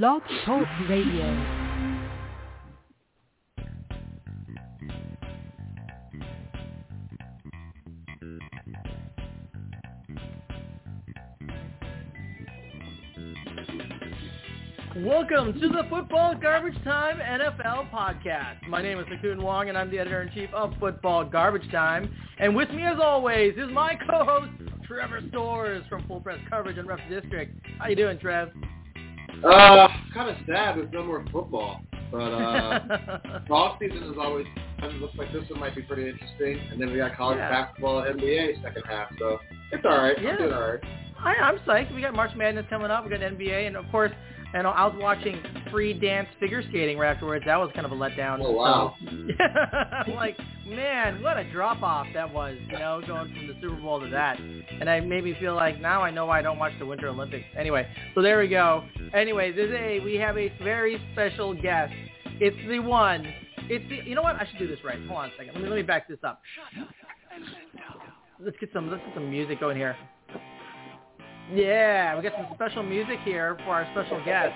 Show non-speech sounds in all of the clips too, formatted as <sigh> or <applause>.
Blog Talk Radio. Welcome to the Football Garbage Time NFL podcast. My name is Ha Kung Wong, and I'm the editor-in-chief of Football Garbage Time. And with me, as always, is my co-host, Trevor Stores from Full Press Coverage and Ref District. How you doing, Trev? Uh, kind of sad There's no more football. But uh, <laughs> off season is always kind of looks like this one might be pretty interesting. And then we got college Yeah. basketball, NBA second half, so it's all right. Yeah. I'm doing all right. I, I'm psyched. We got March Madness coming up. We got NBA, and of course, and I was watching free dance figure skating right afterwards. That was kind of a letdown. Oh, wow. So, mm. <laughs> like, man, what a drop off that was. You know, going from the Super Bowl to that, and I made me feel like now I know why I don't watch the Winter Olympics. Anyway, so there we go. Anyway, this a we have a very special guest. It's the one. It's the. You know what? I should do this right. Hold on a second. Let me let me back this up. Let's get some let's get some music going here. Yeah, we got some special music here for our special guest.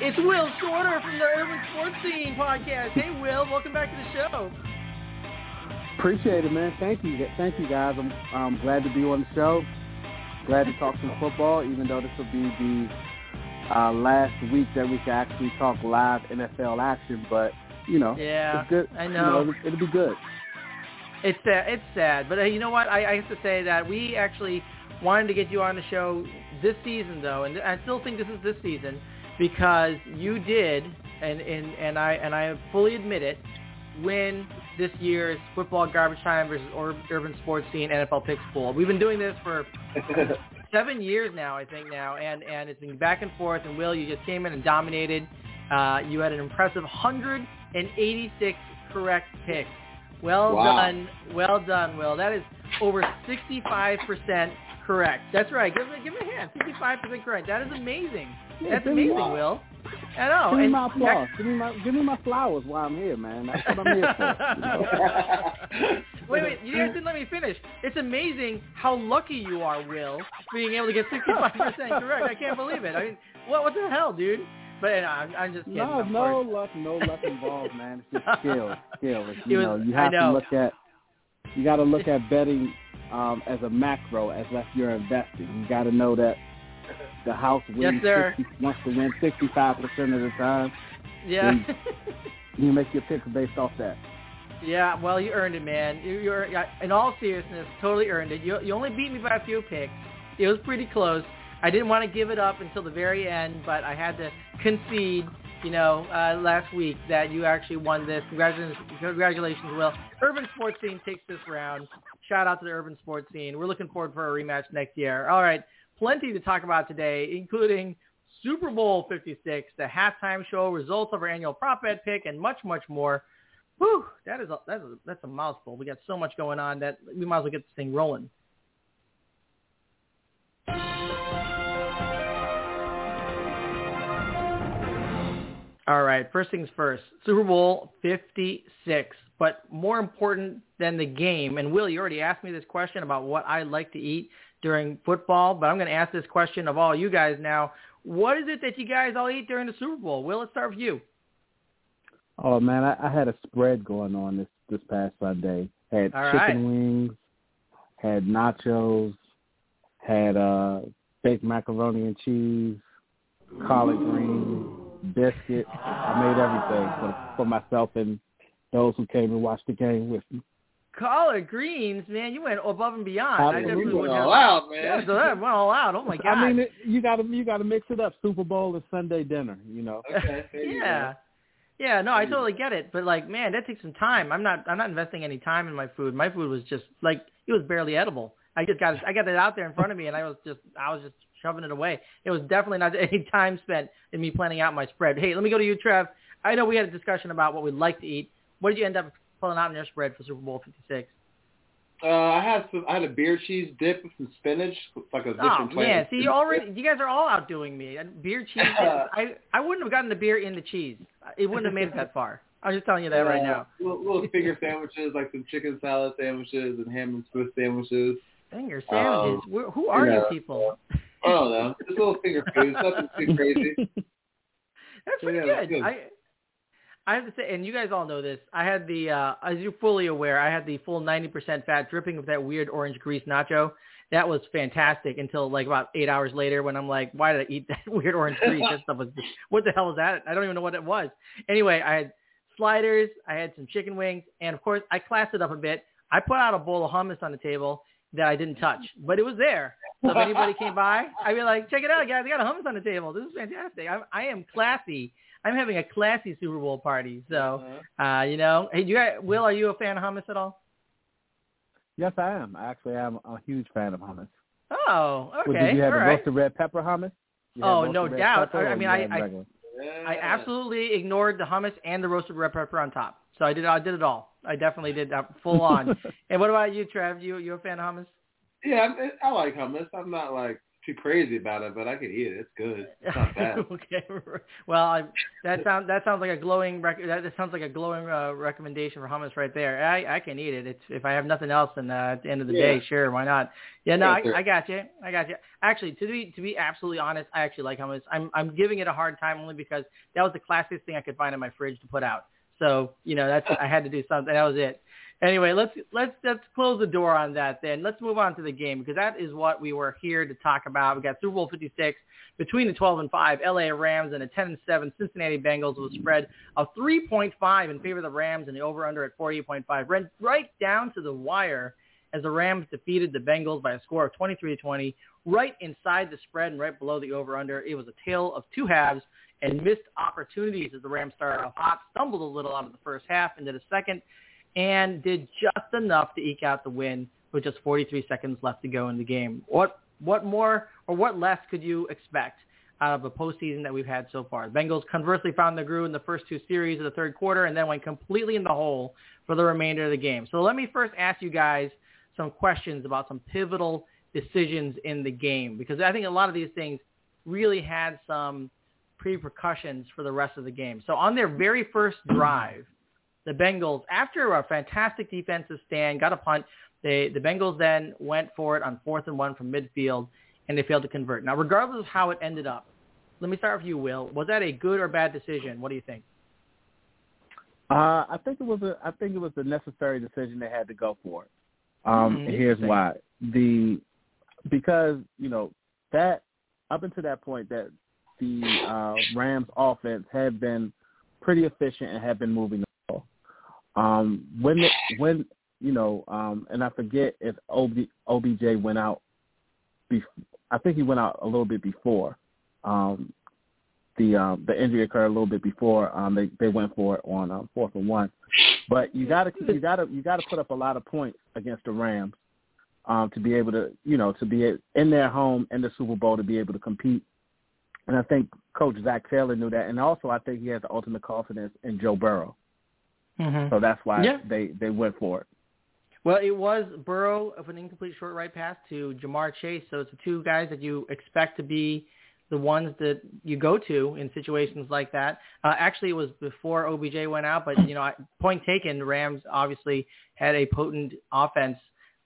It's Will Shorter from the Urban Sports Scene podcast. Hey, Will, welcome back to the show. Appreciate it, man. Thank you. Thank you, guys. I'm um, glad to be on the show. Glad to talk some football, even though this will be the uh, last week that we can actually talk live NFL action. But, you know, Yeah, it's good. I You know. it'll, it'll be good. It's sad. It's sad, but uh, you know what? I, I have to say that we actually wanted to get you on the show this season, though, and I still think this is this season because you did, and and and I and I fully admit it, win this year's football garbage time versus Ur- urban sports scene NFL picks pool. We've been doing this for <laughs> seven years now, I think now, and and it's been back and forth. And Will, you just came in and dominated. Uh, you had an impressive 186 correct picks. Well Wow. done, well done, Will. That is over 65% correct. That's right. Give me give me a hand. 65% correct. That is amazing. Yeah, That's amazing, Will. I know. Give me and my applause. Give me my give me my flowers while I'm here, man. That's what I'm here for. you <laughs> wait, wait. You guys didn't let me finish. It's amazing how lucky you are, Will, being able to get 65% correct. I can't believe it. I mean, what what the hell, dude? But uh, I'm, I'm just kidding. No, no luck, no luck involved, man. It's just <laughs> skill, skill. It's, you was- know, you have know. to look at, you got to look at betting um, as a macro, as if you're investing. You got to know that the house Yes, wins sir. 60, wants to win 65 percent of the time. Yeah. <laughs> You make your picks based off that. Yeah, well, you earned it, man. You, you're, in all seriousness, totally earned it. You, you only beat me by a few picks. It was pretty close. I didn't want to give it up until the very end, but I had to concede, you know, uh, last week that you actually won this. Congratulations, congratulations, Will. Urban Sports Scene takes this round. Shout out to the Urban Sports Scene. We're looking forward for a rematch next year. All right, plenty to talk about today, including Super Bowl 56, the halftime show, results of our annual prop bet pick, and much, much more. Whew, that is a, that's a, that's a mouthful. We got so much going on that we might as well get this thing rolling. All right, first things first. Super Bowl 56. But more important than the game, and Will, you already asked me this question about what I like to eat during football, but I'm going to ask this question of all you guys now. What is it that you guys all eat during the Super Bowl? Will, let's start with you. Oh man, I, I had a spread going on this this past Sunday. Had All chicken right. wings, had nachos, had uh baked macaroni and cheese, collard greens, biscuit. I made everything for for myself and those who came and watched the game with me. Collard greens, man, you went above and beyond. I Absolutely. definitely You went all out, man. Yeah, so that went all out. Oh my god. <laughs> I mean, it, you got to you got to mix it up. Super Bowl and Sunday dinner. You know. Okay, you yeah. Yeah, no, I totally get it, but like, man, that takes some time. I'm not, I'm not investing any time in my food. My food was just like, it was barely edible. I just got, I got it out there in front of me, and I was just, I was just shoving it away. It was definitely not <laughs> any time spent in me planning out my spread. Hey, let me go to you, Trev. I know we had a discussion about what we'd like to eat. What did you end up pulling out in your spread for Super Bowl 56? Uh, I had some. I had a beer cheese dip with some spinach. Like a Oh different flavor. man, see, you already, you guys are all outdoing me. Beer cheese, I, I wouldn't have gotten the beer in the cheese. It wouldn't have made it that far. I'm just telling you that right Uh, now. Little, little <laughs> finger sandwiches, like some chicken salad sandwiches and ham and Swiss sandwiches. Finger sandwiches. Um, Where, who are you you people? I don't know. Just a little finger food. Nothing too crazy. <laughs> That's pretty Yeah, good. good. I I have to say, and you guys all know this. I had the, uh, as you're fully aware, I had the full 90% fat dripping with that weird orange grease nacho. That was fantastic until like about eight hours later when I'm like, why did I eat <laughs> that weird orange grease? That stuff was, what the hell is that? I don't even know what it was. Anyway, I had sliders, I had some chicken wings, and of course I classed it up a bit. I put out a bowl of hummus on the table that I didn't touch, but it was there. So if anybody came by, I'd be like, check it out, guys. I got a hummus on the table. This is fantastic. I'm, I am classy. I'm having a classy Super Bowl party. So, uh, you know, hey, you guys, Will, are you a fan of hummus at all? Yes, I am. Actually, I actually am a huge fan of hummus. Oh, Well, okay. did you have all the right. roasted red pepper hummus? Oh, no doubt. pepper, I- I mean, I- I- regular? I absolutely ignored the hummus and the roasted red pepper on top. So I did I did it all. I definitely did that full on. <laughs> and what about you, Trev? You you a fan of hummus? Yeah, I, I like hummus. I'm not like too crazy about it, but I can eat it. It's good. It's not <laughs> bad. okay. Well, I, that sounds that sounds like a glowing rec- that that sounds like a glowing uh, recommendation for hummus right there. I I can eat it. It's if I have nothing else, then uh, at the end of the Yeah. day, sure, why not? Yeah, no, I. I got you. I got you. Actually, to be to be absolutely honest, I actually like hummus. I'm I'm giving it a hard time only because that was the classiest thing I could find in my fridge to put out. So you know that's I had to do something. That was it. Anyway, let's let's let's close the door on that. Then let's move on to the game because that is what we were here to talk about. We got Super Bowl 56 between the 12 and 5 LA Rams and a 10 and 7 Cincinnati Bengals with a spread of 3.5 in favor of the Rams and the over under at 48.5. Ran right down to the wire as the Rams defeated the Bengals by a score of 23 to 20, right inside the spread and right below the over under. It was a tale of two halves and missed opportunities as the Rams started off hot, stumbled a little out of the first half into the second, and did just enough to eke out the win with just 43 seconds left to go in the game. What what more or what less could you expect out of a postseason that we've had so far? The Bengals conversely found the groove in the first two series of the third quarter and then went completely in the hole for the remainder of the game. So let me first ask you guys some questions about some pivotal decisions in the game because I think a lot of these things really had some repercussions for the rest of the game. So on their very first drive, the Bengals, after a fantastic defensive stand, got a punt. They, the Bengals then went for it on fourth and one from midfield, and they failed to convert. Now, regardless of how it ended up, let me start with you, Will. Was that a good or bad decision? What do you think? Uh, I think it was a. I think it was a necessary decision they had to go for it. Um, Hmm, here's why: the because you know that up until that point that the uh, Rams offense had been pretty efficient and had been moving. Um, when when you know, um, and I forget if OB, OBJ went out. Bef- I think he went out a little bit before. Um, the um, the injury occurred a little bit before um, they they went for it on um, fourth and one. But you gotta you gotta you gotta put up a lot of points against the Rams um, to be able to you know to be in their home in the Super Bowl to be able to compete. And I think Coach Zac Taylor knew that, and also I think he has the ultimate confidence in Joe Burrow. Mm-hmm. So that's why Yeah. they they went for it. Well, it was Burrow of an incomplete short right pass to Ja'Marr Chase. So it's the two guys that you expect to be the ones that you go to in situations like that. Uh, actually, it was before OBJ went out, but you know, point taken. Rams obviously had a potent offense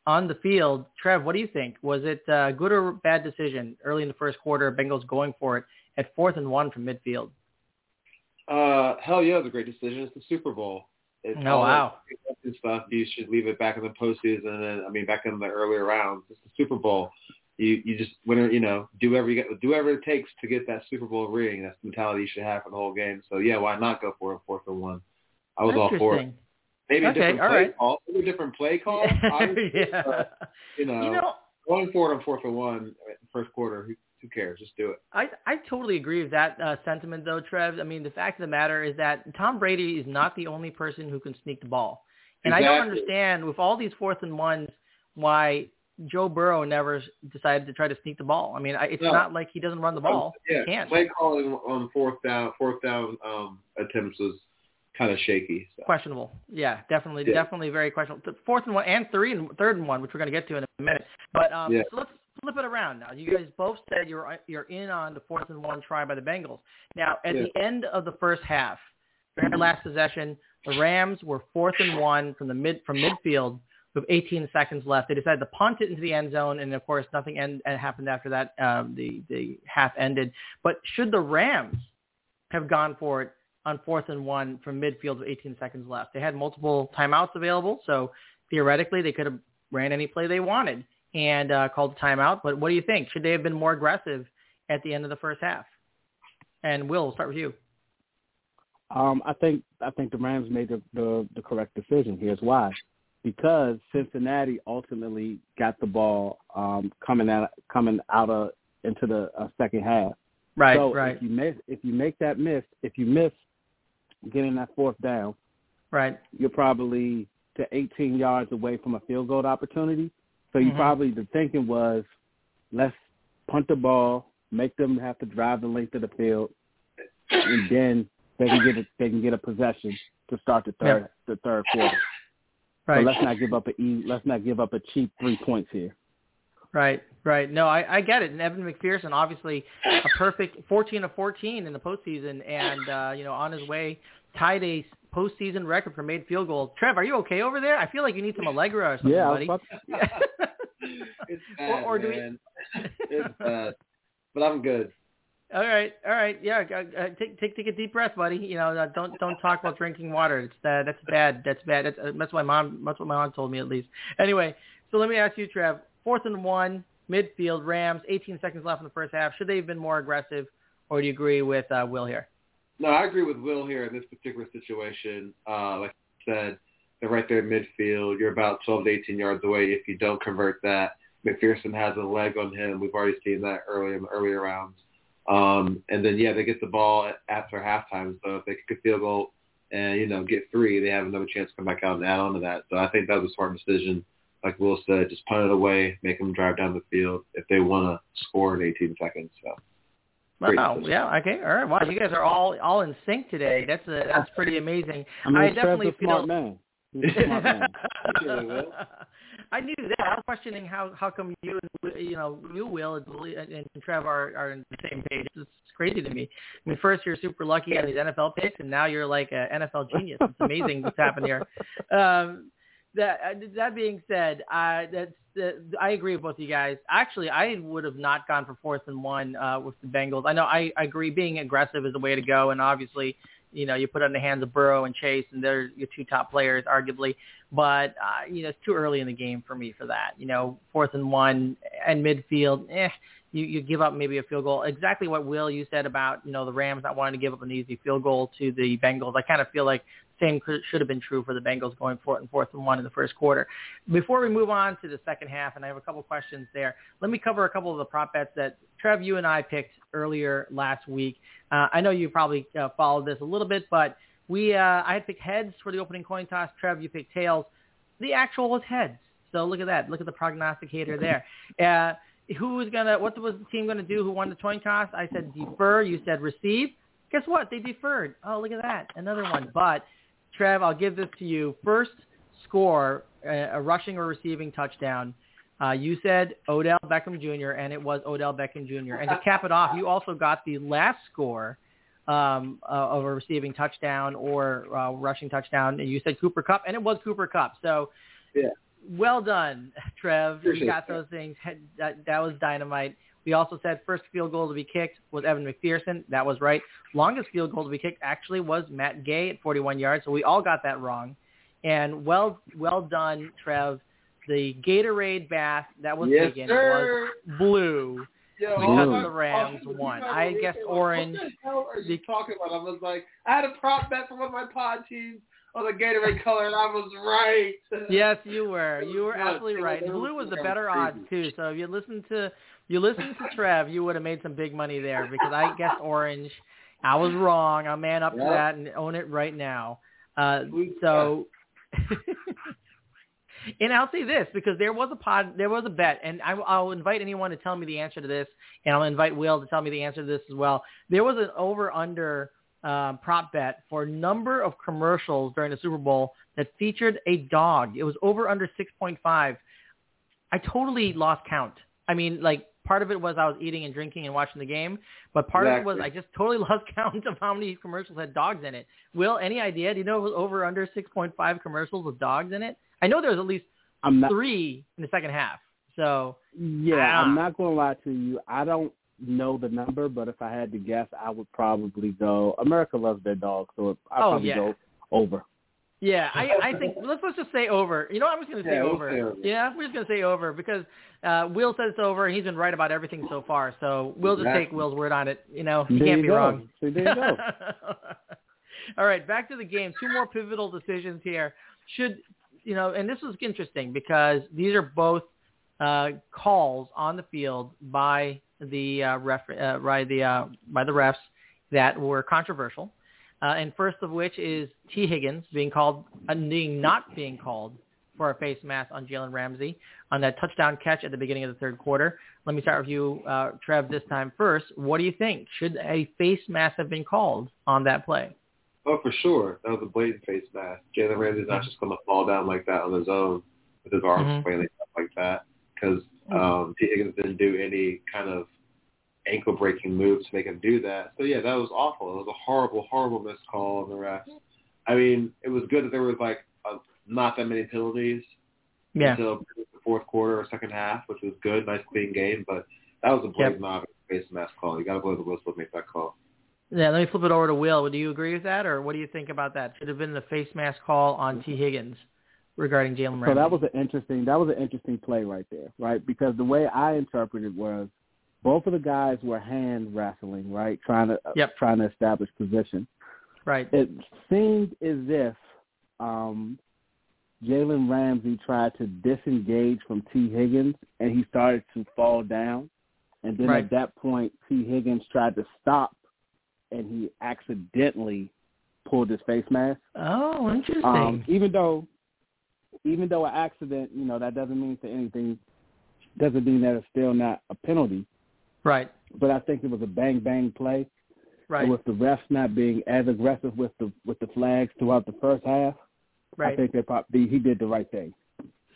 on the field. Trev, what do you think? Was it a good or bad decision early in the first quarter? Bengals going for it at fourth and one from midfield. Uh, hell yeah, it was a great decision. It's the Super Bowl. It's Oh, all wow. and stuff. You should leave it back in the postseason, and I mean back in the earlier rounds. It's the Super Bowl. You you just win. You know, do whatever you get, do whatever it takes to get that Super Bowl ring. That's the mentality you should have for the whole game. So yeah, why not go for it fourth and one? I was all for it. Maybe Okay, different all play right. call. Maybe different play <laughs> call. Yeah. but, you know, You know, going for it on fourth and one, uh, quarter. Who, cares? Just do it. I I totally agree with that uh, sentiment, though, Trev. I mean, the fact of the matter is that Tom Brady is not the only person who can sneak the ball, and I don't understand with all these fourth and ones why Joe Burrow never decided to try to sneak the ball. I mean, I, it's No. not like he doesn't run the ball. Yeah, He can't. play calling on fourth down, fourth down um, attempts was kind of shaky. So. Questionable. Yeah, definitely, Yeah. definitely very questionable. The Fourth and one and three and third and one, which we're going to get to in a minute. But um, Yeah. so let's flip it around now. You guys both said you're you're in on the fourth and one try by the Bengals. Now, at Yeah. the end of the first half, during the last possession, the Rams were fourth and one from the mid from midfield with 18 seconds left. They decided to punt it into the end zone, and of course, nothing end, happened after that. Um, the the half ended. But should the Rams have gone for it on fourth and one from midfield with 18 seconds left? They had multiple timeouts available, so theoretically they could have ran any play they wanted and uh, called a timeout. But what do you think? Should they have been more aggressive at the end of the first half? And Will, we'll start with you. Um, I think I think the Rams made the, the, the correct decision. Here's why: because Cincinnati ultimately got the ball um, coming out coming out of into the uh, second half. Right, so right. If you miss, if you make that miss, if you miss getting that fourth down, right, you're probably to 18 yards away from a field goal opportunity. So you mm-hmm. probably the thinking was, let's punt the ball, make them have to drive the length of the field, and then they can get a, they can get a possession to start the third the third quarter. Right. So let's not give up a e, let's not give up a cheap three points here. Right, right. No, I, I get it. And Evan McPherson, obviously a perfect 14 of 14 in the postseason, and uh, you know on his way tied a postseason record for made field goals. Trev, are you okay over there? I feel like you need some Allegra or something, yeah, buddy. <laughs> it's bad, or, or do man. We... <laughs> it's bad, but I'm good. All right, all right, yeah. Uh, take take take a deep breath, buddy. You know, uh, don't don't talk about drinking water. It's uh, that's bad. That's bad. That's, uh, that's what my mom. That's what my mom told me at least. Anyway, so let me ask you, Trev. Fourth and one, midfield, Rams. 18 seconds left in the first half. Should they have been more aggressive, or do you agree with uh, Will here? No, I agree with Will here in this particular situation. Uh, like I said, they're right there in midfield. You're about 12 to 18 yards away. If you don't convert that, McPherson has a leg on him. We've already seen that earlier in the earlier rounds. Um, and then yeah, they get the ball after halftime. So if they kick field goal and you know get three, they have another chance to come back out and add on to that. So I think that was a smart decision. Like Will said, just punt it away, make them drive down the field if they want to score in 18 seconds. So. Wow. Yeah. Okay. All right. Wow. You guys are all all in sync today. That's a that's pretty amazing. I, mean, I definitely feel. Smart man. Smart man. <laughs> I knew that. I was questioning how how come you and you know you will and, and Trev are are on the same page. It's crazy to me. I mean, first you're super lucky on these NFL picks, and now you're like an NFL genius. It's amazing what's happened here. Um, that uh, that being said, uh, that's uh, I agree with both of you guys. Actually, I would have not gone for fourth and one uh, with the Bengals. I know I, I agree being aggressive is the way to go, and obviously you know, you put it in the hands of Burrow and Chase, and they're your two top players, arguably. But uh, you know, it's too early in the game for me for that. You know, fourth and one and midfield, eh, you you give up maybe a field goal. Exactly what Will you said about you know the Rams not wanting to give up an easy field goal to the Bengals. I kind of feel like same should have been true for the Bengals going fourth and fourth and one in the first quarter. Before we move on to the second half, and I have a couple questions there, let me cover a couple of the prop bets that Trev, you and I picked earlier last week. Uh, I know you probably uh, followed this a little bit, but we uh, I had picked heads for the opening coin toss. Trev, you picked tails. The actual was heads. So look at that. Look at the prognosticator there. <laughs> Uh, who was gonna? What was the team gonna do? Who won the coin toss? I said defer. You said receive. Guess what? They deferred. Oh, look at that. Another one. But Trev, I'll give this to you. First score, a rushing or receiving touchdown. Uh, you said Odell Beckham Jr. and it was Odell Beckham Jr. And to cap it off, you also got the last score um, uh, of a receiving touchdown or uh, rushing touchdown. And you said Cooper Kupp, and it was Cooper Kupp. So, yeah. well done, Trev. Appreciate you got those things. That, that was dynamite. We also said first field goal to be kicked was Evan McPherson. That was right. Longest field goal to be kicked actually was Matt Gay at 41 yards. So we all got that wrong. And well, well done, Trev. The Gatorade bath that was yes, taken was blue. Yo, because Blue. the Rams won. I guess orange. What the hell are you talking about? I was like, I had a prop bet for one of my pod teams on the Gatorade color, and I was right. Yes, you were. You were <laughs> absolutely right. Blue was the better odds too. So if you listen to you listen to Trev, you would have made some big money there because I guessed orange. I was wrong. I'll man up to that and own it right now. Uh, so, <laughs> and I'll say this because there was a pod, there was a bet, and I, I'll invite anyone to tell me the answer to this, and I'll invite Will to tell me the answer to this as well. There was an over under um, prop bet for a number of commercials during the Super Bowl that featured a dog. It was over under 6.5. I totally lost count. I mean, like part of it was I was eating and drinking and watching the game, but part of it was I just totally <laughs> lost count of how many commercials had dogs in it. Will, any idea? Do you know it was over under 6.5 commercials with dogs in it? I know there was at least not, three in the second half. So yeah, Ah. I'm not going to lie to you. I don't know the number, but if I had to guess, I would probably go. America loves their dogs, so I'd Oh, probably yeah. go over. Yeah, I I <laughs> think let's let's just say over. You know. I'm just gonna say Yeah, over. over. Yeah, we're just gonna say over because uh, Will says it's over. and He's been right about everything so far. So we'll just take Will's word on it. You know, he There can't be go. wrong. See, there you go. <laughs> All right, back to the game. Two more pivotal decisions here. Should you know? And this was interesting because these are both uh, calls on the field by the uh, ref, uh, by the uh, by the refs that were controversial. Uh, and first of which is Tee Higgins being called, uh, being not being called for a face mask on Jalen Ramsey on that touchdown catch at the beginning of the third quarter. Let me start with you, uh, Trev, this time first. What do you think? Should a face mask have been called on that play? Oh, for sure. That was a blatant face mask. Jalen Ramsey's not just going to fall down like that on his own with his arms Mhm. flailing up like that because um, Tee Higgins didn't do any kind of ankle breaking moves to make him do that. So yeah, that was awful. It was a horrible, horrible missed call on the refs. I mean, it was good that there was like a, not that many penalties Yeah. until the fourth quarter or second half, which was good, nice clean game. But that was a blatant obvious face mask call. You got to blow the whistle to make that call. Yeah, let me flip it over to Will. Do you agree with that, or what do you think about that? Should have been the face mask call on Tee Higgins regarding Jalen Ramsey. So that was an interesting that was an interesting play right there, right? Because the way I interpreted was both of the guys were hand wrestling, right? Trying to Yep. trying to establish position. right. It seemed as if um Jalen Ramsey tried to disengage from Tee Higgins and he started to fall down. And then Right. at that point Tee Higgins tried to stop and he accidentally pulled his face mask. Oh, interesting. Um, even though, even though an accident, you know, that doesn't mean to anything. Doesn't mean that it's still not a penalty. Right. But I think it was a bang bang play. Right. And with the refs not being as aggressive with the with the flags throughout the first half, right. I think they probably he did the right thing.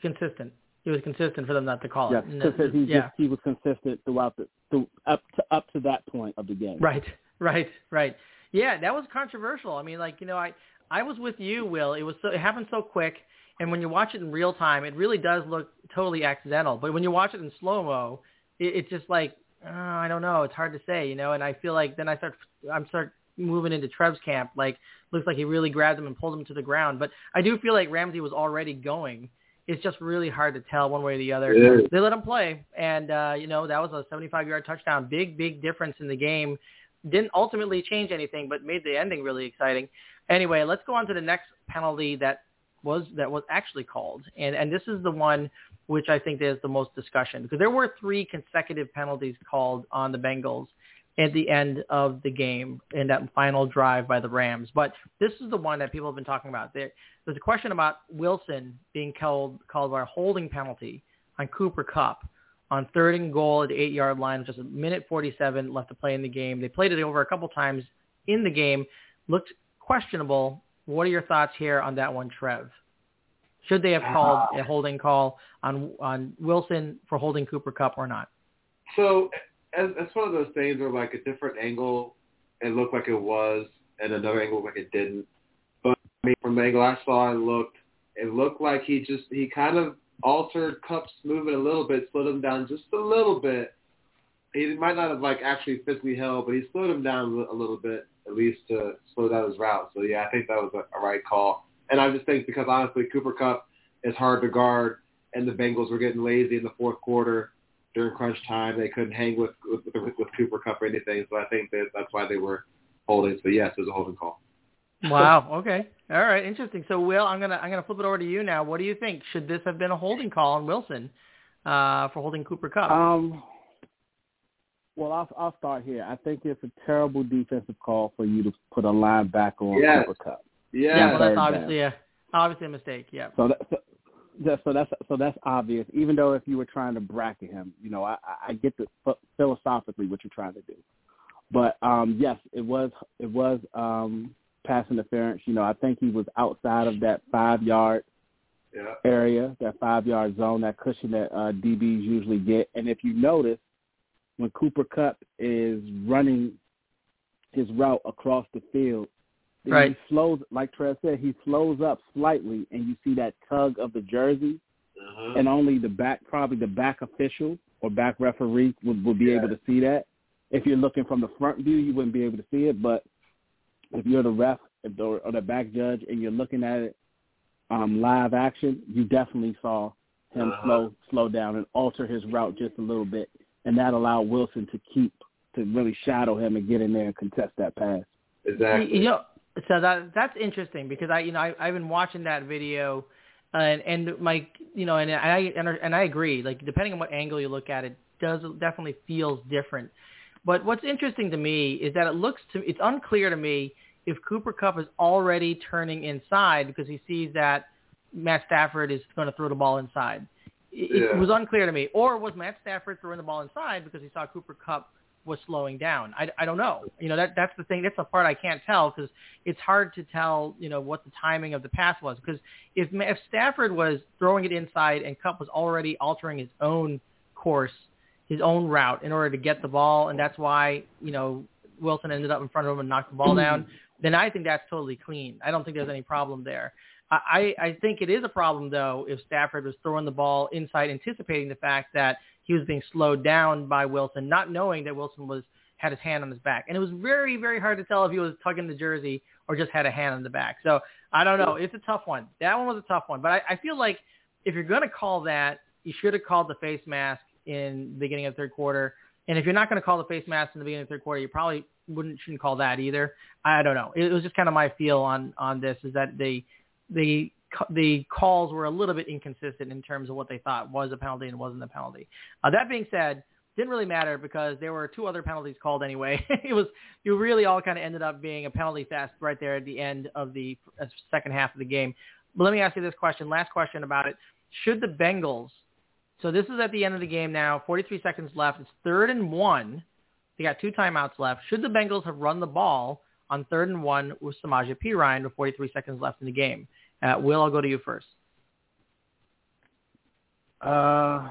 consistent. He was consistent for them not to call Yes, it. Because he yeah. just he was consistent throughout the through, up to up to that point of the game. Right, <laughs> right, right. Yeah, that was controversial. I mean, like you know, I I was with you, Will. It was so it happened so quick, and when you watch it in real time, it really does look totally accidental. But when you watch it in slow mo, it, it's just like uh, I don't know. It's hard to say, you know. And I feel like then I start I'm start moving into Trev's camp. Like looks like he really grabbed him and pulled him to the ground. But I do feel like Ramsey was already going. It's just really hard to tell one way or the other. Is. They let him play, and uh, you know that was a 75-yard touchdown. Big, big difference in the game. Didn't ultimately change anything, but made the ending really exciting. Anyway, let's go on to the next penalty that was that was actually called, and and this is the one which I think there's the most discussion because there were three consecutive penalties called on the Bengals at the end of the game in that final drive by the Rams. But this is the one that people have been talking about. There, there's a question about Wilson being called called by a holding penalty on Cooper Kupp on third and goal at the eight yard line, just a minute 47 left to play in the game. They played it over a couple times in the game. Looked questionable. What are your thoughts here on that one, Trev? Should they have uh-huh. called a holding call on on Wilson for holding Cooper Kupp or not? So as, it's one of those things where like a different angle, it looked like it was, and another angle like it didn't. But I mean, from the angle I saw, it looked it looked like he just he kind of altered Kupp's movement a little bit, slowed him down just a little bit. He might not have like actually physically held, but he slowed him down a little bit at least to slow down his route. So yeah, I think that was a, a right call. And I just think because honestly, Cooper Kupp is hard to guard, and the Bengals were getting lazy in the fourth quarter during crunch time. They couldn't hang with with, with, with Cooper Kupp or anything. So I think that that's why they were holding. So yes, it was a holding call. Wow. Okay. All right. Interesting. So, Will, I'm gonna I'm gonna flip it over to you now. What do you think? Should this have been a holding call on Wilson uh, for holding Cooper Kupp? Um. Well, I'll I'll start here. I think it's a terrible defensive call for you to put a linebacker on Yes. Cooper Kupp. Yeah. yeah. Well, that's third down. obviously a obviously a mistake. Yeah. So that, so, that- so that's so that's obvious. Even though if you were trying to bracket him, you know, I, I- I get the philosophically what you're trying to do. But um, yes, it was it was um, pass interference. You know, I think he was outside of that five yard yeah. area, that five yard zone, that cushion that uh, DBs usually get. And if you notice, when Cooper Kupp is running his route across the field, Right. he slows, like Trev said, he slows up slightly, and you see that tug of the jersey. Uh-huh. and only the back, probably the back official or back referee would, would be Yeah. able to see that. If you're looking from the front view, you wouldn't be able to see it. But if you're the ref if or the back judge and you're looking at it um, live action, you definitely saw him Uh-huh. slow slow down and alter his route just a little bit, and that allowed Wilson to keep to really shadow him and get in there and contest that pass. exactly. You know, so that that's interesting because I, you know, I, I've been watching that video, uh, and and my, you know, and I and, I- and I agree. Like depending on what angle you look at, it does definitely feels different. But what's interesting to me is that it looks to it's unclear to me if Cooper Kupp is already turning inside because he sees that Matt Stafford is going to throw the ball inside. It, Yeah. was unclear to me. Or was Matt Stafford throwing the ball inside because he saw Cooper Kupp was slowing down? I, I don't know. You know that that's the thing. That's the part I can't tell because it's hard to tell. You know what the timing of the pass was because if if Stafford was throwing it inside and Kupp was already altering his own course, his own route in order to get the ball, and that's why you know Wilson ended up in front of him and knocked the ball mm. down, then I think that's totally clean. I don't think there's any problem there. I, I think it is a problem though if Stafford was throwing the ball inside, anticipating the fact that he was being slowed down by Wilson, not knowing that Wilson was had his hand on his back, and it was very very hard to tell if he was tugging the jersey or just had a hand on the back. So I don't know. It's a tough one. That one was a tough one, but I, I feel like if you're going to call that, you should have called the face mask in the beginning of the third quarter. And if you're not going to call the face mask in the beginning of the third quarter, you probably wouldn't shouldn't call that either. I don't know. It was just kind of my feel on on this is that the the the calls were a little bit inconsistent in terms of what they thought was a penalty and wasn't a penalty. Uh, that being said, didn't really matter because there were two other penalties called anyway. <laughs> it was you really all kind of ended up being a penalty fest right there at the end of the uh, second half of the game. But let me ask you this question, last question about it: Should the Bengals? So this is at the end of the game now. 43 seconds left. It's third and one. They got two timeouts left. Should the Bengals have run the ball on third and one with Samaje Perine with 43 seconds left in the game? Uh, Will, I'll go to you first. Uh,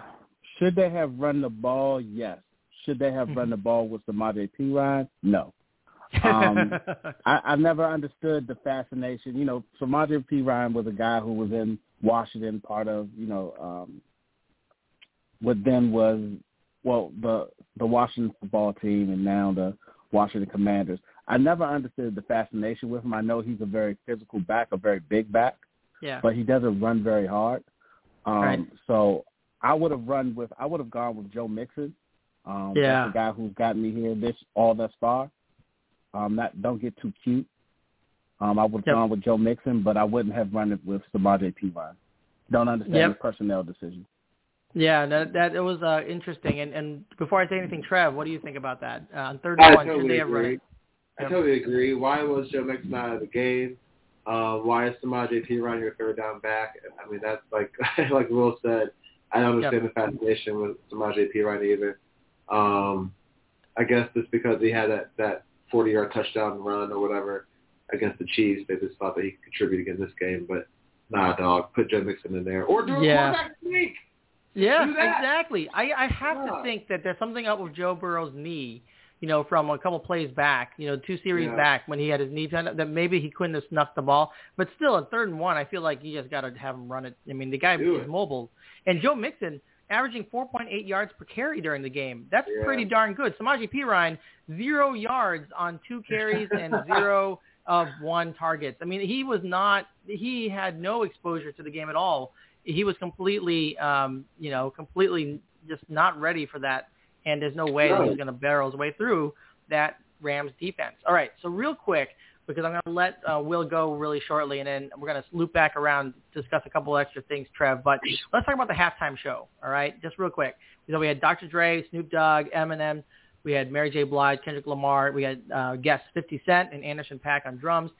should they have run the ball? Yes. Should they have run the ball with Samaje Perine? No. <laughs> Um, I, I never understood the fascination. You know, Samaje Perine was a guy who was in Washington, part of you know um, what then was well the the Washington football team, and now the Washington Commanders. I never understood the fascination with him. I know he's a very physical back, a very big back, yeah. but he doesn't run very hard. Um, Right. So I would have run with I would have gone with Joe Mixon. Um, Yeah. that's the guy who's gotten me here this all thus far. Um, not don't get too cute. Um, I would have Yep. gone with Joe Mixon, but I wouldn't have run it with Samaje Perine. Don't understand Yep. the personnel decision. Yeah, that that it was uh, interesting. And and before I say anything, Trev, what do you think about that? Uh, on third and one, should totally they have run it? I totally agree. Why was Joe Mixon out of the game? Uh, why is Samaje Perine your third down back? I mean, that's like <laughs> like Will said. I don't understand the fascination with Samaje Perine either. Um, I guess it's because he had that that 40 yard touchdown run or whatever against the Chiefs. They just thought that he could contribute in this game, but nah, dog. Put Joe Mixon in there or do a Yeah. quarterback sneak. Yeah, exactly. I, I have to think that there's something up with Joe Burrow's knee, you know, from a couple plays back, you know, two series Yeah. back when he had his knee up, that maybe he couldn't have snuffed the ball. But still, at third and one, I feel like you just got to have him run it. I mean, the guy Do is it. mobile. And Joe Mixon averaging 4.8 yards per carry during the game. That's Yeah. pretty darn good. Samaje Perine, zero yards on two carries and <laughs> zero of one targets. I mean, he was not, he had no exposure to the game at all. He was completely, um, you know, completely just not ready for that. And there's no way that he was going to barrel his way through that Rams defense. All right, so real quick, because I'm going to let uh, Will go really shortly, and then we're going to loop back around, discuss a couple extra things, Trev. But let's talk about the halftime show. All right, just real quick. So we had Dr. Dre, Snoop Dogg, Eminem. We had Mary J. Blige, Kendrick Lamar. We had uh, guests 50 Cent and Anderson .Paak on drums.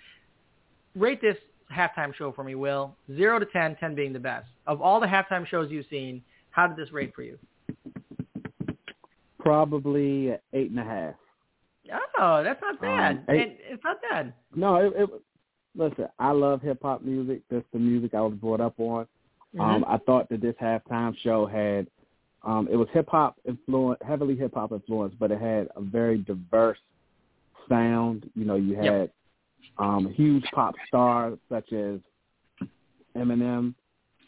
Rate this halftime show for me, Will. Zero to 10, 10 being the best. Of all the halftime shows you've seen, how did this rate for you? Probably eight and a half. Oh, that's not bad. Um, eight- it's not bad. No, it, it listen. I love hip hop music. That's the music I was brought up on. Mm-hmm. Um, I thought that this halftime show had um, it was hip hop influence, heavily hip hop influenced, but it had a very diverse sound. You know, you had Yep. um, huge pop stars such as Eminem,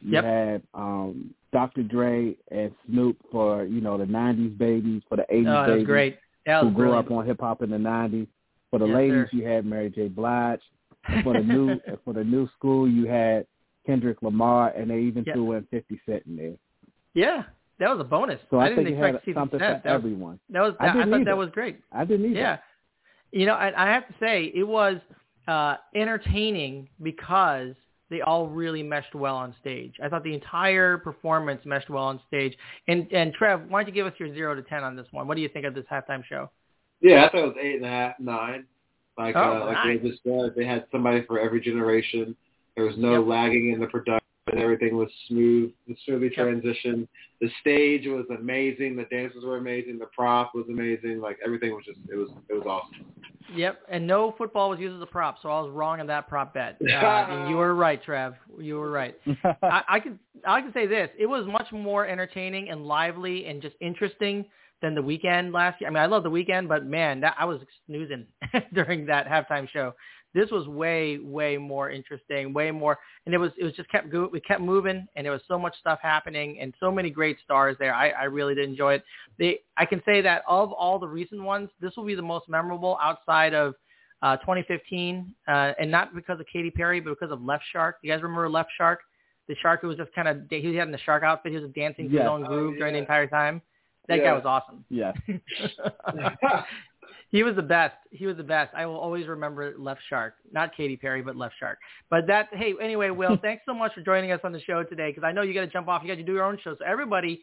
You Yep. had um, Dr. Dre and Snoop for you know the '90s babies, for the '80s Oh, was babies who grew brilliant. up on hip hop in the '90s. For the Yes, ladies, sir. you had Mary J. Blige. For the <laughs> new for the new school, you had Kendrick Lamar, and they even Yeah. threw in 50 Cent in there. Yeah, that was a bonus. So I, didn't think it expect had to see something that. for That was, everyone. that was I I, didn't thought either. that was great. I didn't either. Yeah. You know, I, I have to say it was uh, entertaining because they all really meshed well on stage. I thought the entire performance meshed well on stage. And and Trev, why don't you give us your zero to ten on this one? What do you think of this halftime show? Yeah, I thought it was eight and a half, nine. Like Oh, uh, like nice. they just said, they had somebody for every generation. There was no Yep. lagging in the production. Everything was smooth, smoothly Yep. transitioned. The stage was amazing. The dances were amazing. The prop was amazing. Like everything was just it was it was awesome. Yep, and no football was used as a prop, so I was wrong on that prop bet. <laughs> Uh, and you were right, Trev. You were right. <laughs> I, I can I can say this: it was much more entertaining and lively and just interesting than the Weeknd last year. I mean, I love the Weeknd, but man, that I was snoozing <laughs> during that halftime show. This was way way more interesting, way more, and it was it was just kept we kept moving, and there was so much stuff happening, and so many great stars there. I, I really did enjoy it. They I can say that of all the recent ones, this will be the most memorable outside of uh, 2015, uh, and not because of Katy Perry, but because of Left Shark. You guys remember Left Shark? The shark who was just kind of he was having the shark outfit. He was dancing to his own groove Oh, during the entire time. That Yeah. guy was awesome. yes. <laughs> <laughs> he was the best. He was the best. I will always remember Left Shark, not Katy Perry, but Left Shark. But that, hey, anyway, Will, <laughs> thanks so much for joining us on the show today because I know you got to jump off. You got to do your own show. So everybody,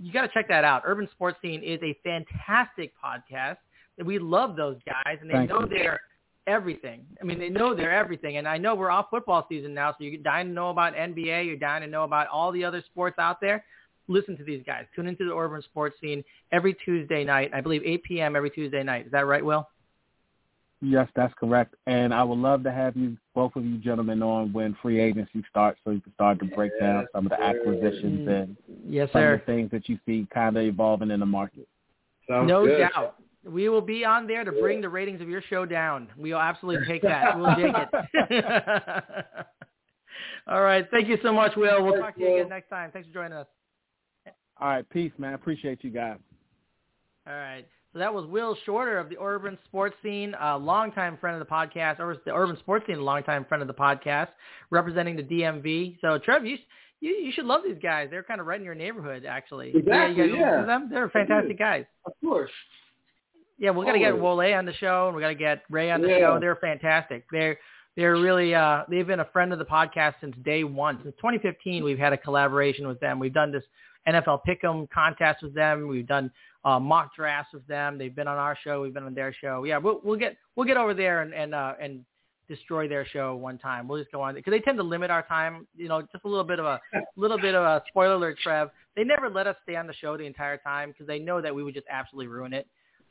you got to check that out. Urban Sports Scene is a fantastic podcast. We love those guys, and they Thank know you. they're everything. I mean, they know they're everything. And I know we're off football season now, so you're dying to know about NBA. You're dying to know about all the other sports out there. Listen to these guys. Tune into the Urban Sports Scene every Tuesday night. I believe 8 p.m. every Tuesday night. Is that right, Will? Yes, that's correct. And I would love to have you, both of you gentlemen, on when free agency starts so you can start to break down some of the Yes, sir. acquisitions and Yes, some of the things that you see kind of evolving in the market. Sounds No good. doubt. We will be on there to bring the ratings of your show down. We will absolutely take that. We'll take it. <laughs> All right. Thank you so much, Will. We'll talk to you again next time. Thanks for joining us. All right, peace, man. Appreciate you guys. All right. So that was Will Shorter of the Urban Sports Scene, a longtime friend of the podcast, or the Urban Sports Scene, a longtime friend of the podcast, representing the DMV. So, Trev, you you, you should love these guys. They're kind of right in your neighborhood, actually. Exactly, you yeah. to them? They're fantastic guys. Of course. Yeah, we got to get Always. Wole on the show, and we got to get Ray on the Yeah. show. They're fantastic. They're they're really uh, they've been a friend of the podcast since day one. Since 2015, we've had a collaboration with them. We've done this NFL Pick'em contest with them. We've done uh, mock drafts with them. They've been on our show. We've been on their show. Yeah, we'll we'll get we'll get over there and and uh, and destroy their show one time. We'll just go on because they tend to limit our time. You know, just a little bit of a little bit of a spoiler alert, Trev. They never let us stay on the show the entire time because they know that we would just absolutely ruin it.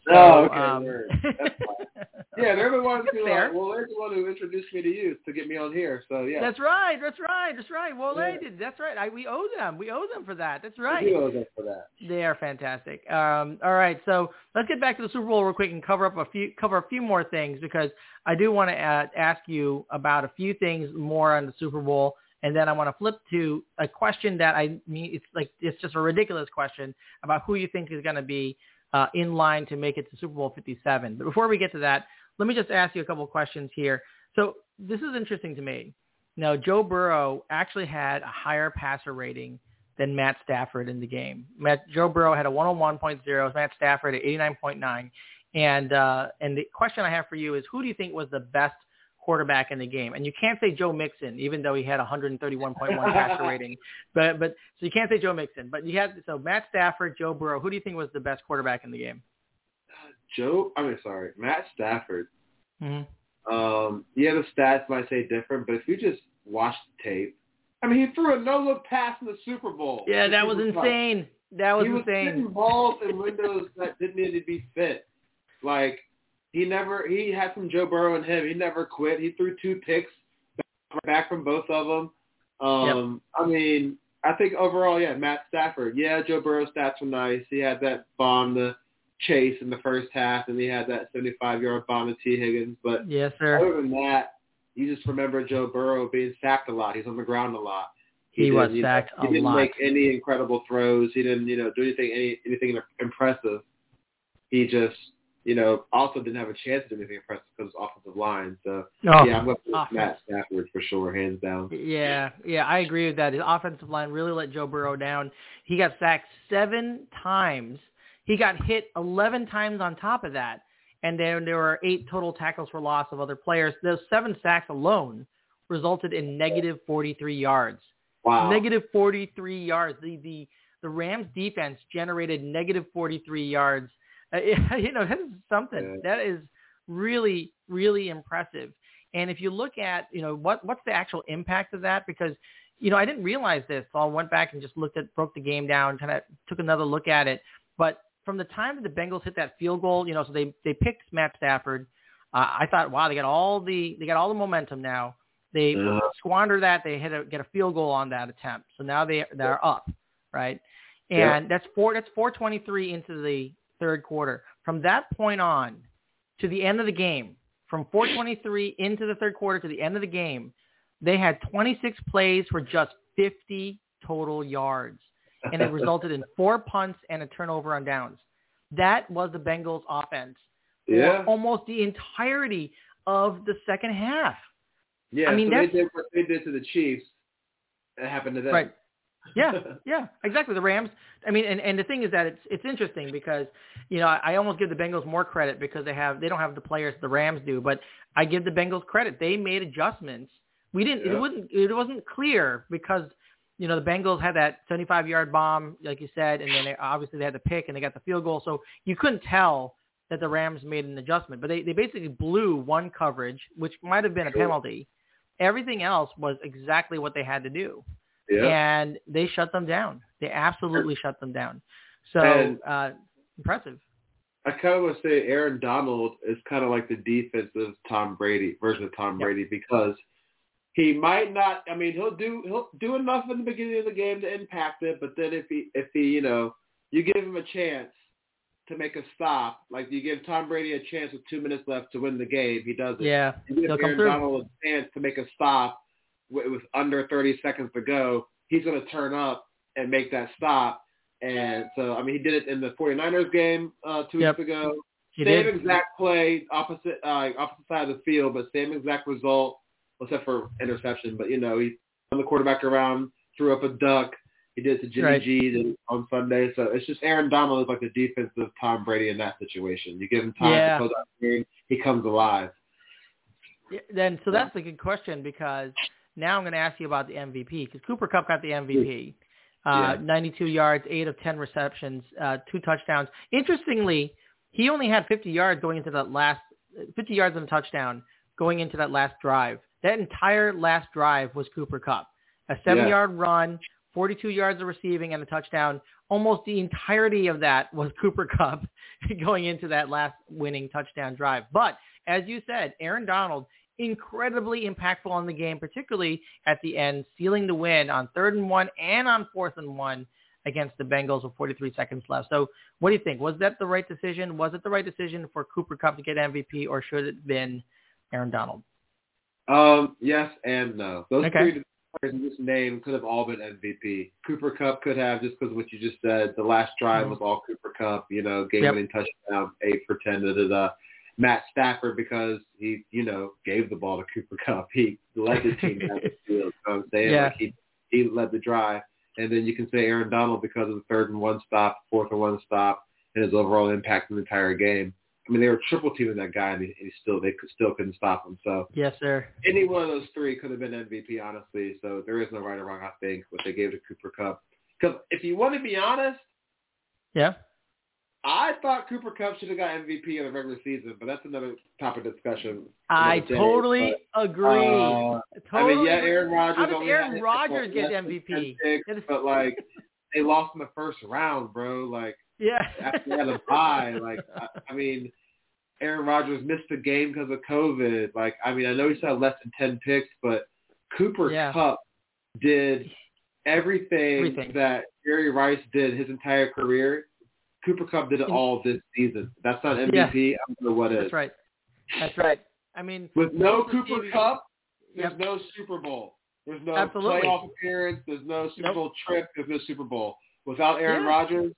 So, Oh, okay, um, word. That's fine. <laughs> Yeah, they're the ones who. Uh, well, they're the one who introduced me to you to get me on here. So yeah, That's right. That's right. That's right. Well, Yeah. they did. That's right. I, we owe them. We owe them for that. That's right. do owe them for that. They are fantastic. Um, all right, so let's get back to the Super Bowl real quick and cover up a few cover a few more things because I do want to uh, ask you about a few things more on the Super Bowl, and then I want to flip to a question that I mean it's like it's just a ridiculous question about who you think is going to be uh, in line to make it to Super Bowl 57. But before we get to that, let me just ask you a couple of questions here. So this is interesting to me. Now, Joe Burrow actually had a higher passer rating than Matt Stafford in the game. Matt, Joe Burrow had a 101.0, Matt Stafford at 89.9. And uh, and the question I have for you is, who do you think was the best quarterback in the game? And you can't say Joe Mixon, even though he had 131.1 <laughs> passer rating. But but so you can't say Joe Mixon. But you had so Matt Stafford, Joe Burrow. Who do you think was the best quarterback in the game? Joe, I mean, sorry, Matt Stafford. Mm-hmm. Um, yeah, the stats might say different, but if you just watch the tape, I mean, he threw a no-look pass in the Super Bowl. Yeah, that was Bowl. insane. That was he was insane. hitting balls in windows that didn't need to be fit. Like he never, he had some Joe Burrow in him. He never quit. He threw two picks back from both of them. Um, I mean, I think overall, yeah, Matt Stafford. Yeah, Joe Burrow's stats were nice. He had that bomb to Chase in the first half, and he had that 75-yard bomb to Tee Higgins. But Yes, sir. other than that, you just remember Joe Burrow being sacked a lot. He's on the ground a lot. He, was didn't, you know, sacked he didn't lot. make any incredible throws. He didn't, you know, do anything any anything impressive. He just, you know, also didn't have a chance to do anything impressive because of his offensive line. So Oh, yeah, I'm going to offense. Matt Stafford for sure, hands down. Yeah, yeah, I agree with that. His offensive line really let Joe Burrow down. He got sacked seven times. He got hit 11 times on top of that. And then there were eight total tackles for loss of other players. Those seven sacks alone resulted in negative 43 yards. Wow. Negative 43 yards. The, the, the Rams defense generated negative 43 yards. Uh, <laughs> you know, that something. That is really, really impressive. And if you look at, you know, what what's the actual impact of that? Because, you know, I didn't realize this. So I went back and just looked at, broke the game down, kind of took another look at it. But from the time that the Bengals hit that field goal, you know, so they they picked Matt Stafford. Uh, I thought, wow, they got all the they got all the momentum now. They Yeah. squander that. They hit a, get a field goal on that attempt. So now they they're up, right? And Yeah. that's four that's 423 into the third quarter. From that point on to the end of the game, from 423 into the third quarter to the end of the game, they had 26 plays for just 50 total yards, and it <laughs> resulted in four punts and a turnover on downs. That was the Bengals' offense for almost the entirety of the second half. Yeah. I mean, so they that's- did what they did to the Chiefs. It happened to them. Right. Yeah, <laughs> yeah, exactly. The Rams. I mean, and, and the thing is that it's it's interesting because you know I, I almost give the Bengals more credit because they have they don't have the players the Rams do, but I give the Bengals credit. They made adjustments. We didn't. Yeah. It wasn't. It wasn't clear because you know the Bengals had that 75 yard bomb, like you said, and then they, obviously they had the pick and they got the field goal, so you couldn't tell that the Rams made an adjustment. But they they basically blew one coverage, which might have been a penalty. Everything else was exactly what they had to do Yeah. and they shut them down. They absolutely shut them down. So And- uh, impressive. I kind of want to say Aaron Donald is kind of like the defensive Tom Brady version of Tom Yep. Brady because he might not. I mean, he'll do he'll do enough in the beginning of the game to impact it, but then if he if he you know you give him a chance to make a stop, like you give Tom Brady a chance with two minutes left to win the game, he does it. Yeah, You give he'll Aaron. Donald a chance to make a stop with, was under 30 seconds to go. He's going to turn up and make that stop. And so, I mean, he did it in the 49ers game uh, two Yep. weeks ago. He same did. exact play, opposite uh, opposite side of the field, but same exact result, except for interception. But you know, he turned the quarterback around, threw up a duck. He did it to Jimmy Right. G on Sunday. So it's just Aaron Donald is like the defensive Tom Brady in that situation. You give him time Yeah. to close out the game, he comes alive. Yeah, Then so that's a good question because now I'm going to ask you about the MVP because Cooper Kupp got the MVP. Uh, Yeah. 92 yards, eight of 10 receptions, uh, two touchdowns. Interestingly, he only had 50 yards going into that last 50 yards and a touchdown going into that last drive. That entire last drive was Cooper Kupp. A seven-yard run, 42 yards of receiving, and a touchdown. Almost the entirety of that was Cooper Kupp <laughs> going into that last winning touchdown drive. But as you said, Aaron Donald incredibly impactful on the game, particularly at the end, sealing the win on third and one and on fourth and one against the Bengals with 43 seconds left. So what do you think? Was that the right decision? Was it the right decision for Cooper Kupp to get MVP or should it have been Aaron Donald? Um, yes and no. Those Okay. three players you just named could have all been MVP. Cooper Kupp could have just because what you just said. The last drive Mhm. was all Cooper Kupp. You know, game-winning touchdown, eight for ten. Da, da, da. Matt Stafford because he, you know, gave the ball to Cooper Kupp. He led the team down the field. What I'm saying? Yeah. Like he he led the drive. And then you can say Aaron Donald because of the third and one stop, fourth and one stop, and his overall impact in the entire game. I mean, they were triple teaming that guy, and he, he still they could, still couldn't stop him. So Yes, sir. any one of those three could have been MVP, honestly. So there is no right or wrong, I think, what they gave to Cooper Kupp. Because if you want to be honest, Yeah. I thought Cooper Kupp should have got MVP in the regular season, but that's another topic of discussion. I day. totally agree. Uh, totally I mean, yeah. Aaron Rodgers. How only Aaron Rodgers get MVP? 10 picks, That is- but like they lost in the first round, bro. Like Yeah. after they had a bye, like I, I mean, Aaron Rodgers missed the game because of COVID. Like I mean, I know he still had less than ten picks, but Cooper Yeah. Kupp did everything, Everything. that Jerry Rice did his entire career. Cooper Kupp did it all this season. That's not MVP. I don't know what is. That's right. That's right. I mean, With no Cooper Kupp, there's Yep. no Super Bowl. There's no Absolutely. playoff appearance. There's no Super Nope. Bowl trip. There's no Super Bowl. Without Aaron Yeah. Rodgers,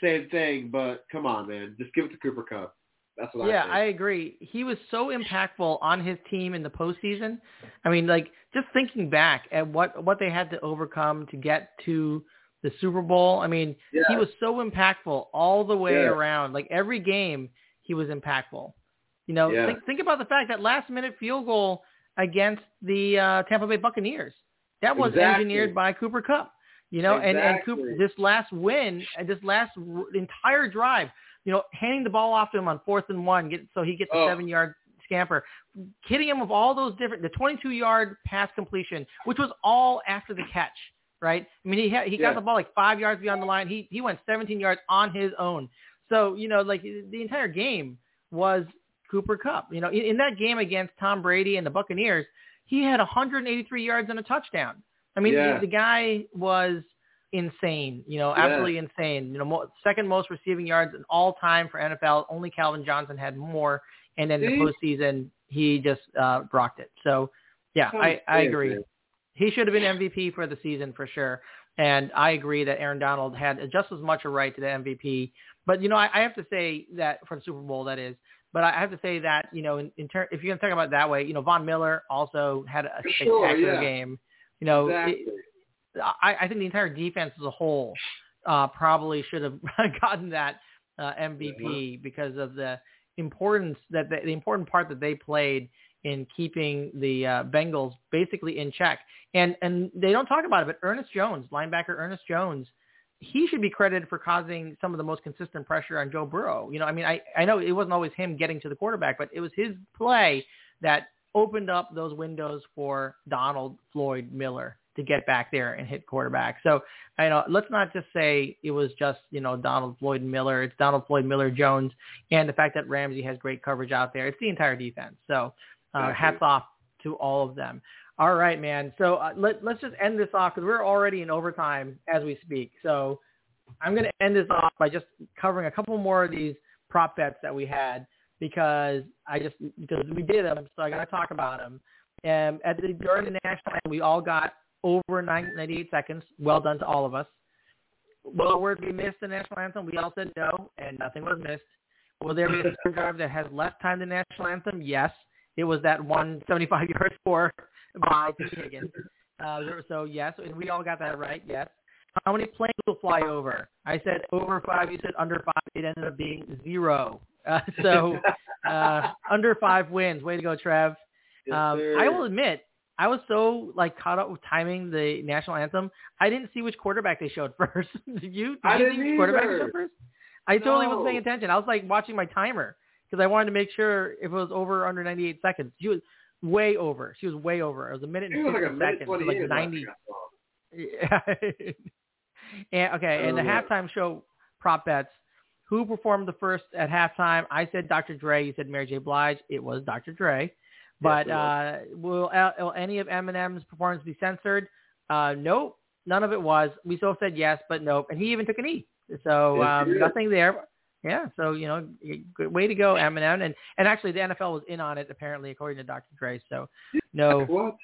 same thing. But come on, man, just give it to Cooper Kupp. That's what Yeah, I think. Yeah, I agree. He was so impactful on his team in the postseason. I mean, like just thinking back at what what they had to overcome to get to the Super Bowl. I mean, he was so impactful all the way Yeah. around. Like every game, he was impactful. You know, Yeah. think think about the fact that last minute field goal against the uh, Tampa Bay Buccaneers that was Exactly. engineered by Cooper Kupp. You know, and and Cooper, this last win and this last r- entire drive, you know, handing the ball off to him on fourth and one, get so he gets a Oh. seven yard scamper, hitting him with all those different the 22 yard pass completion, which was all after the catch, right? I mean, he had, he got the ball like five yards beyond the line. He he went 17 yards on his own. So you know, like the entire game was Cooper Kupp. You know, in, in that game against Tom Brady and the Buccaneers, he had 183 yards and a touchdown. I mean, Yeah. the, the guy was insane. You know, Yeah. absolutely insane. You know, mo- second most receiving yards in all time for NFL. Only Calvin Johnson had more, and then See? the postseason he just uh, rocked it. So, yeah, I, I agree. man. He should have been MVP for the season for sure. And I agree that Aaron Donald had just as much a right to the MVP. But you know, I, I have to say that for the Super Bowl, that is. But I have to say that you know, in, in ter- if you're gonna talk about it that way, you know, Von Miller also had a For sure, spectacular yeah. game. You know, Exactly. it- I, I think the entire defense as a whole uh, probably should have <laughs> gotten that uh, MVP because of the importance that the, the important part that they played in keeping the uh, Bengals basically in check. And and they don't talk about it, but Ernest Jones, linebacker Ernest Jones, he should be credited for causing some of the most consistent pressure on Joe Burrow. You know, I mean, I I know it wasn't always him getting to the quarterback, but it was his play that opened up those windows for Donald Floyd Miller to get back there and hit quarterback. So, I know let's not just say it was just, you know, Donald Floyd Miller. It's Donald Floyd Miller Jones and the fact that Ramsey has great coverage out there. It's the entire defense. So, uh, hats off to all of them. All right, man. So uh, let, let's just end this off because we're already in overtime as we speak. So I'm going to end this off by just covering a couple more of these prop bets that we had because I just because we did them, so I got to talk about them. And at the during the national anthem, we all got over 90 98 seconds. Well done to all of us. Will word we missed the national anthem? We all said no, and nothing was missed. Will there be a <laughs> drive that has less time than the national anthem? Yes. It was that 175 <laughs> yard score by Tee Higgins. Uh, so yes, and we all got that right. Yes. How many planes will fly over? I said over five. You said under five. It ended up being zero. Uh, <laughs> so uh, under five wins. Way to go, Trev. Um. I will admit, I was so like caught up with timing the national anthem. I didn't see which quarterback they showed <laughs> first. Did you? Did I you didn't see which quarterback they showed first? I totally wasn't paying attention. I was like watching my timer because I wanted to make sure if it was over under 98 seconds. She was way over. She was way over. It was a minute It and was 50 like a minute seconds. twenty like 90. Yeah. <laughs> And okay, and the Oh, halftime show prop bets. Who performed the first at halftime? I said Dr. Dre. You said Mary J. Blige. It was Dr. Dre. But uh, will, uh, will any of Eminem's performance be censored? Uh, nope, none of it was. We still said yes, but nope. And he even took an E. So um, nothing there. Yeah, so you know, good way to go, Eminem. And and actually, the NFL was in on it apparently, according to Dr. Dre. So no, What?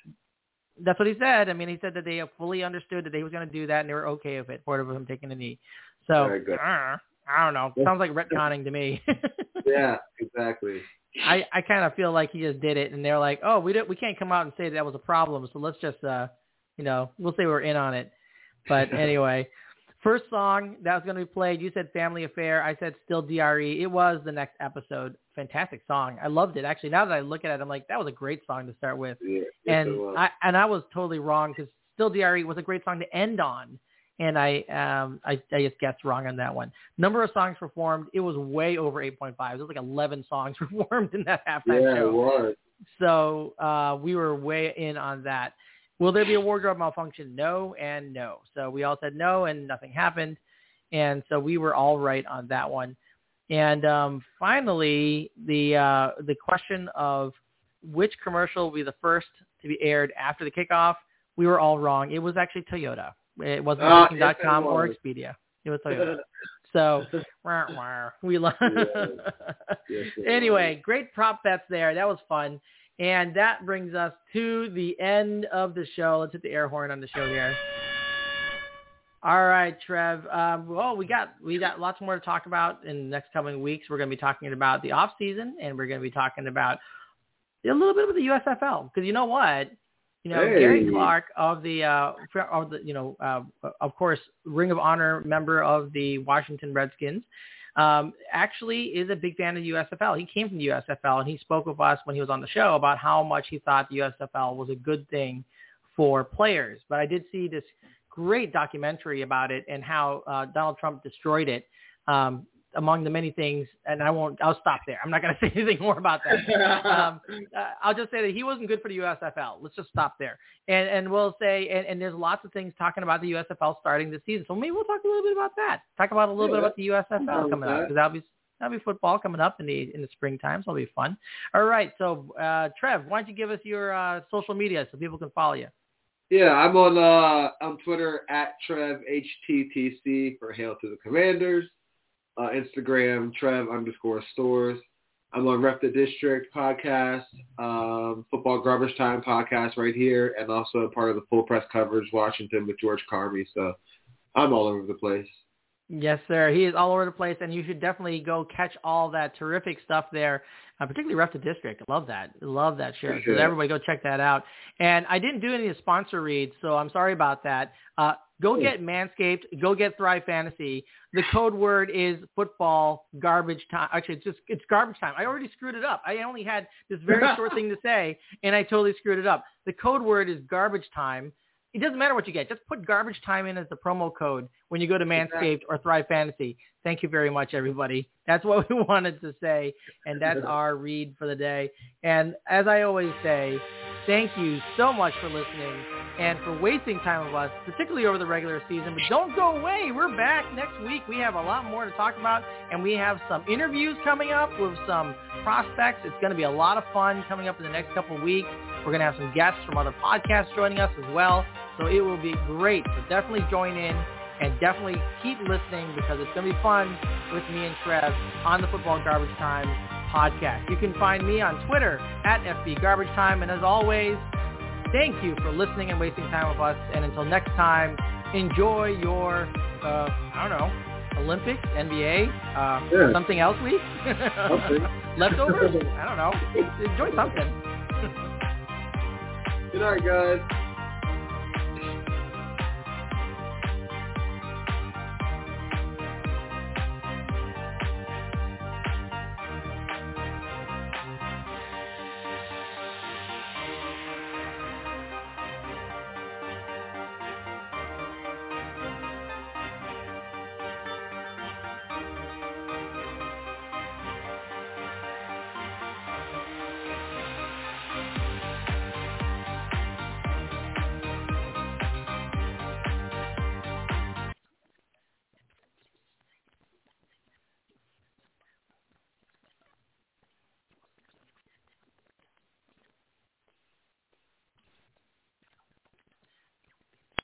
that's what he said. I mean, he said that they fully understood that they was going to do that and they were okay with it, part of him taking a knee. So uh, I don't know. Sounds like retconning to me. <laughs> Yeah, exactly. I I kind of feel like he just did it, and they're like, oh, we don't, we can't come out and say that was a problem, so let's just uh, you know, we'll say we're in on it. But <laughs> anyway, first song that was going to be played, you said Family Affair. I said Still Dre. It was the next episode. Fantastic song. I loved it. Actually, now that I look at it, I'm like, that was a great song to start with. Yeah, and. I and I was totally wrong because Still Dre was a great song to end on, and I um I, I just guessed wrong on that one. Number of songs performed, it was way over 8.5. It was like 11 songs <laughs> performed in that halftime yeah, show. it was. So uh, we were way in on that. Will there be a wardrobe malfunction? No and no. So we all said no, and nothing happened. And so we were all right on that one. And um, finally, the uh, the question of which commercial will be the first to be aired after the kickoff, we were all wrong. It was actually Toyota. It wasn't Booking.com yes, it or. Expedia. It was Toyota. <laughs> So <laughs> wah, wah, we love. Yes, it <laughs> anyway, great prop bets there. That was fun. And that brings us to the end of the show. Let's hit the air horn on the show here. All right, Trev. Um, well, we got we got lots more to talk about in the next coming weeks. We're going to be talking about the off season, and we're going to be talking about a little bit of the USFL because you know what, you know Hey. Gary Clark of the uh, of the you know uh, of course Ring of Honor member of the Washington Redskins um, actually is a big fan of the USFL. He came from the USFL and he spoke with us when he was on the show about how much he thought the USFL was a good thing for players. But I did see this great documentary about it and how uh, Donald Trump destroyed it. Um, among the many things, and I won't. I'll stop there. I'm not going <laughs> to say anything more about that. um, <laughs> uh, I'll just say that he wasn't good for the USFL. Let's just stop there. And and we'll say, and, and there's lots of things talking about the USFL starting this season. So maybe we'll talk a little bit about that. Talk about a little Yeah, bit about the USFL coming up because that'll be that'll be football coming up in the in the springtime. So it'll be fun. All right. So uh, Trev, why don't you give us your uh, social media so people can follow you? Yeah, I'm on uh on Twitter at Trev HTTC for Hail to the Commanders. Uh, Instagram Trev underscore stores. I'm on Rep the District podcast, um, Football Garbage Time podcast right here, and also part of the Full Press Coverage Washington with George Carmy. So I'm all over the place. Yes, sir. He is all over the place, and you should definitely go catch all that terrific stuff there, uh, particularly Rep the District. I love that. Love that show. So everybody go check that out. And I didn't do any sponsor reads, so I'm sorry about that. Uh, go Yeah. get Manscaped. Go get Thrive Fantasy. The code word is football garbage time. Actually, it's just it's garbage time. I already screwed it up. I only had this very short <laughs> thing to say, and I totally screwed it up. The code word is garbage time. It doesn't matter what you get. Just put garbage time in as the promo code when you go to Manscaped or Thrive Fantasy. Thank you very much, everybody. That's what <laughs> we wanted to say, and that's <laughs> our read for the day. And as I always say, thank you so much for listening and for wasting time with us, particularly over the regular season. But don't go away. We're back next week. We have a lot more to talk about, and we have some interviews coming up with some prospects. It's going to be a lot of fun coming up in the next couple of weeks. We're going to have some guests from other podcasts joining us as well. So it will be great. So definitely join in and definitely keep listening because it's going to be fun with me and Trev on the Football Garbage Time podcast. You can find me on Twitter at FB Garbage Time. And as always, thank you for listening and wasting time with us. And until next time, enjoy your, uh, I don't know, Olympics, NBA, uh, Yeah. something else week? <laughs> Something. Leftovers? I don't know. Enjoy something. Good night, guys.